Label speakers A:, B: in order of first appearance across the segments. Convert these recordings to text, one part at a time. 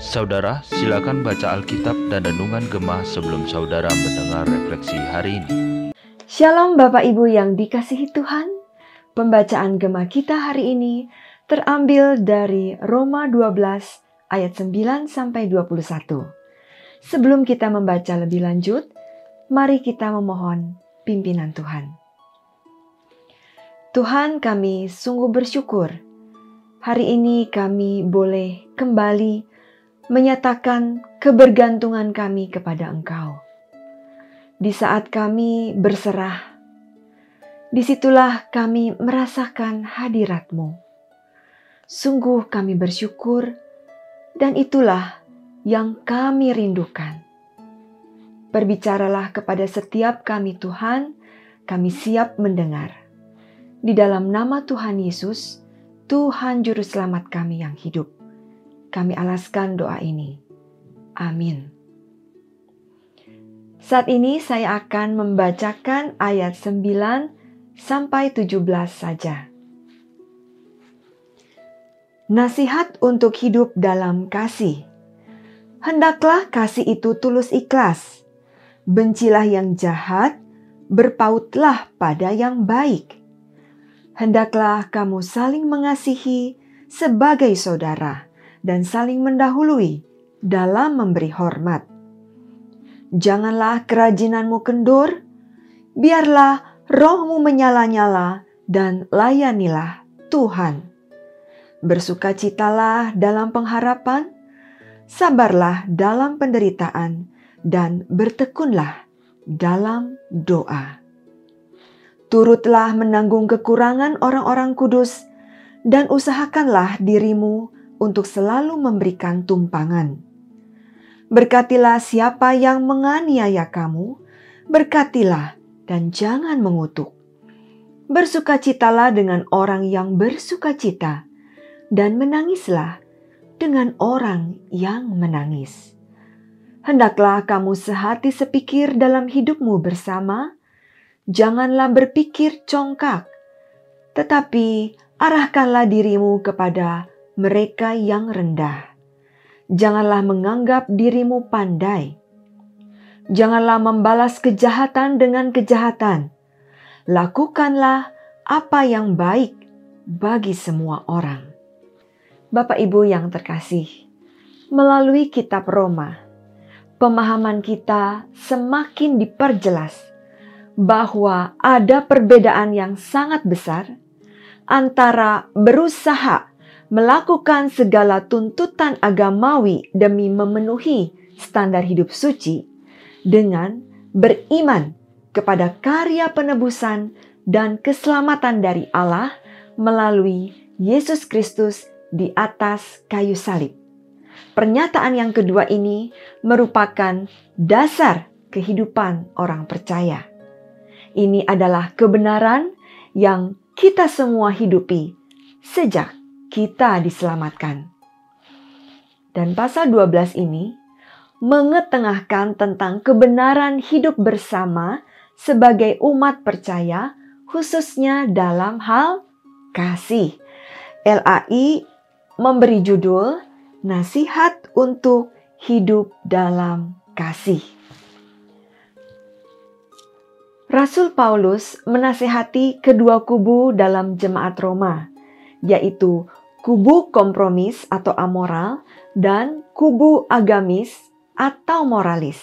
A: Saudara, silakan baca Alkitab dan Renungan Gemah sebelum saudara mendengar refleksi hari ini.
B: Shalom Bapak Ibu yang dikasihi Tuhan. Pembacaan Gemah kita hari ini terambil dari Roma 12 ayat 9 sampai 21. Sebelum kita membaca lebih lanjut, mari kita memohon pimpinan Tuhan. Tuhan kami sungguh bersyukur. Hari ini kami boleh kembali menyatakan kebergantungan kami kepada Engkau. Di saat kami berserah, di situlah kami merasakan hadirat-Mu. Sungguh kami bersyukur, dan itulah yang kami rindukan. Berbicaralah kepada setiap kami Tuhan, kami siap mendengar. Di dalam nama Tuhan Yesus, Tuhan Juru Selamat kami yang hidup kami alaskan doa ini. Amin. Saat ini saya akan membacakan ayat 9 sampai 17 saja. Nasihat untuk hidup dalam kasih. Hendaklah kasih itu tulus ikhlas. Bencilah yang jahat, berpautlah pada yang baik. Hendaklah kamu saling mengasihi sebagai saudara dan saling mendahului dalam memberi hormat. Janganlah kerajinanmu kendur, biarlah rohmu menyala-nyala dan layanilah Tuhan. Bersukacitalah dalam pengharapan, sabarlah dalam penderitaan, dan bertekunlah dalam doa. Turutlah menanggung kekurangan orang-orang kudus, dan usahakanlah dirimu untuk selalu memberikan tumpangan. Berkatilah siapa yang menganiaya kamu, berkatilah dan jangan mengutuk. Bersukacitalah dengan orang yang bersukacita, dan menangislah dengan orang yang menangis. Hendaklah kamu sehati sepikir dalam hidupmu bersama, janganlah berpikir congkak, tetapi arahkanlah dirimu kepada mereka yang rendah. Janganlah menganggap dirimu pandai. Janganlah membalas kejahatan dengan kejahatan. Lakukanlah apa yang baik bagi semua orang. Bapak Ibu yang terkasih, melalui kitab Roma, pemahaman kita semakin diperjelas bahwa ada perbedaan yang sangat besar antara berusaha melakukan segala tuntutan agamawi demi memenuhi standar hidup suci dengan beriman kepada karya penebusan dan keselamatan dari Allah melalui Yesus Kristus di atas kayu salib. Pernyataan yang kedua ini merupakan dasar kehidupan orang percaya. Ini adalah kebenaran yang kita semua hidupi sejak kita diselamatkan. Dan pasal 12 ini mengetengahkan tentang kebenaran hidup bersama sebagai umat percaya khususnya dalam hal kasih. LAI memberi judul Nasihat untuk Hidup dalam Kasih. Rasul Paulus menasehati kedua kubu dalam jemaat Roma, yaitu kubu kompromis atau amoral, dan kubu agamis atau moralis,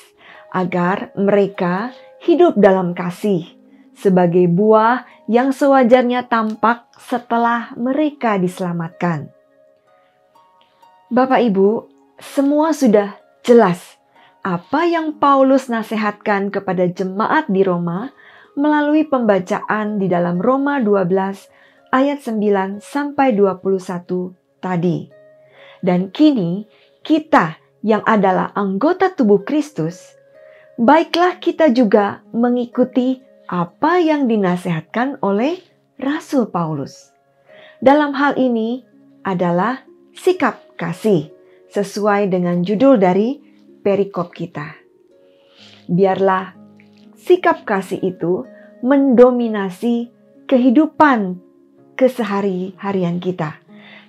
B: agar mereka hidup dalam kasih sebagai buah yang sewajarnya tampak setelah mereka diselamatkan. Bapak Ibu, semua sudah jelas apa yang Paulus nasihatkan kepada jemaat di Roma melalui pembacaan di dalam Roma 12 ayat 9 sampai 21 tadi. Dan kini kita yang adalah anggota tubuh Kristus, baiklah kita juga mengikuti apa yang dinasehatkan oleh Rasul Paulus. Dalam hal ini adalah sikap kasih sesuai dengan judul dari perikop kita. Biarlah sikap kasih itu mendominasi kehidupan kesehari-harian kita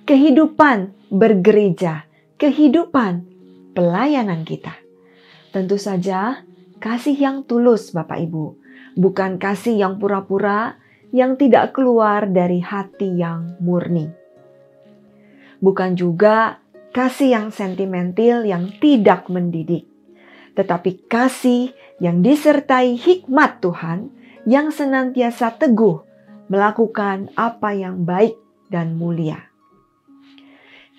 B: kehidupan bergereja, kehidupan pelayanan kita. Tentu saja, kasih yang tulus, Bapak Ibu, bukan kasih yang pura-pura yang tidak keluar dari hati yang murni. Bukan juga kasih yang sentimental yang tidak mendidik, tetapi kasih yang disertai hikmat Tuhan yang senantiasa teguh melakukan apa yang baik dan mulia.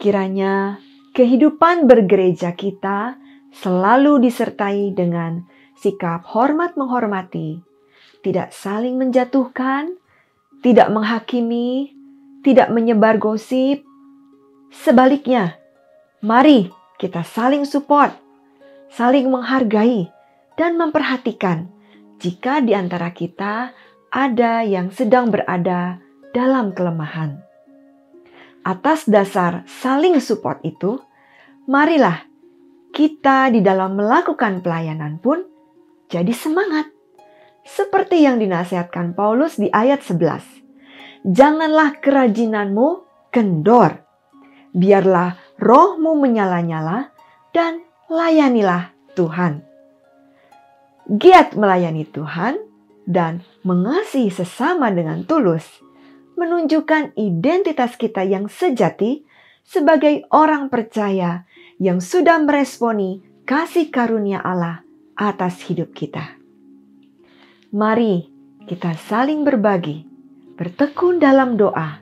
B: Kiranya kehidupan bergereja kita selalu disertai dengan sikap hormat menghormati, tidak saling menjatuhkan, tidak menghakimi, tidak menyebar gosip. Sebaliknya, mari kita saling support, saling menghargai, dan memperhatikan jika di antara kita ada yang sedang berada dalam kelemahan. Atas dasar saling support itu, marilah kita di dalam melakukan pelayanan pun jadi semangat. Seperti yang dinasihatkan Paulus di ayat 11. Janganlah kerajinanmu kendor. Biarlah rohmu menyala-nyala dan layanilah Tuhan. Giat melayani Tuhan dan mengasihi sesama dengan tulus menunjukkan identitas kita yang sejati sebagai orang percaya yang sudah meresponi kasih karunia Allah atas hidup kita. Mari kita saling berbagi, bertekun dalam doa,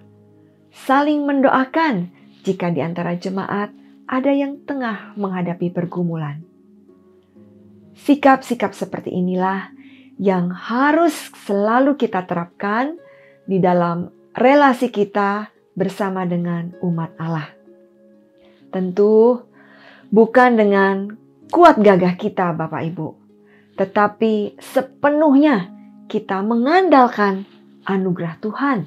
B: saling mendoakan jika di antara jemaat ada yang tengah menghadapi pergumulan. Sikap-sikap seperti inilah yang harus selalu kita terapkan di dalam relasi kita bersama dengan umat Allah. Tentu bukan dengan kuat gagah kita, Bapak Ibu, tetapi sepenuhnya kita mengandalkan anugerah Tuhan,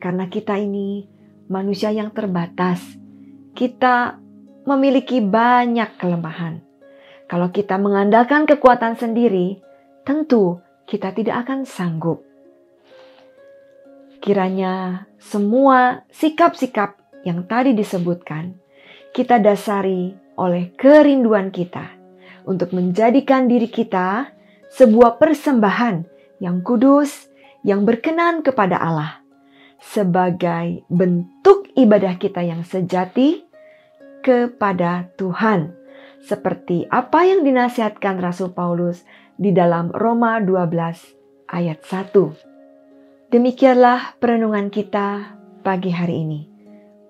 B: karena kita ini manusia yang terbatas. Kita memiliki banyak kelemahan. Kalau kita mengandalkan kekuatan sendiri, tentu kita tidak akan sanggup. Kiranya semua sikap-sikap yang tadi disebutkan kita dasari oleh kerinduan kita untuk menjadikan diri kita sebuah persembahan yang kudus, yang berkenan kepada Allah, sebagai bentuk ibadah kita yang sejati kepada Tuhan seperti apa yang dinasihatkan Rasul Paulus di dalam Roma 12 ayat 1. Demikianlah perenungan kita pagi hari ini.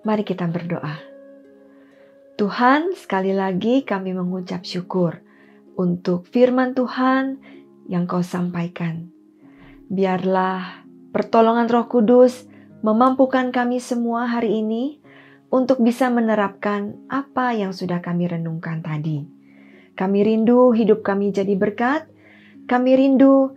B: Mari kita berdoa. Tuhan, sekali lagi kami mengucap syukur untuk firman Tuhan yang kau sampaikan. Biarlah pertolongan roh kudus memampukan kami semua hari ini untuk bisa menerapkan apa yang sudah kami renungkan tadi. Kami rindu hidup kami jadi berkat. Kami rindu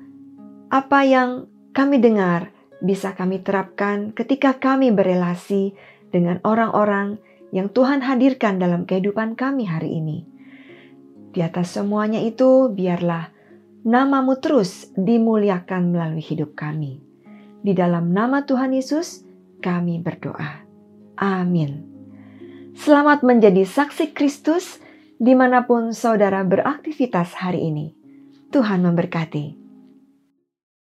B: apa yang kami dengar bisa kami terapkan ketika kami berelasi dengan orang-orang yang Tuhan hadirkan dalam kehidupan kami hari ini. Di atas semuanya itu, biarlah namamu terus dimuliakan melalui hidup kami. Di dalam nama Tuhan Yesus, kami berdoa. Amin. Selamat menjadi saksi Kristus di mana pun saudara beraktivitas hari ini. Tuhan memberkati.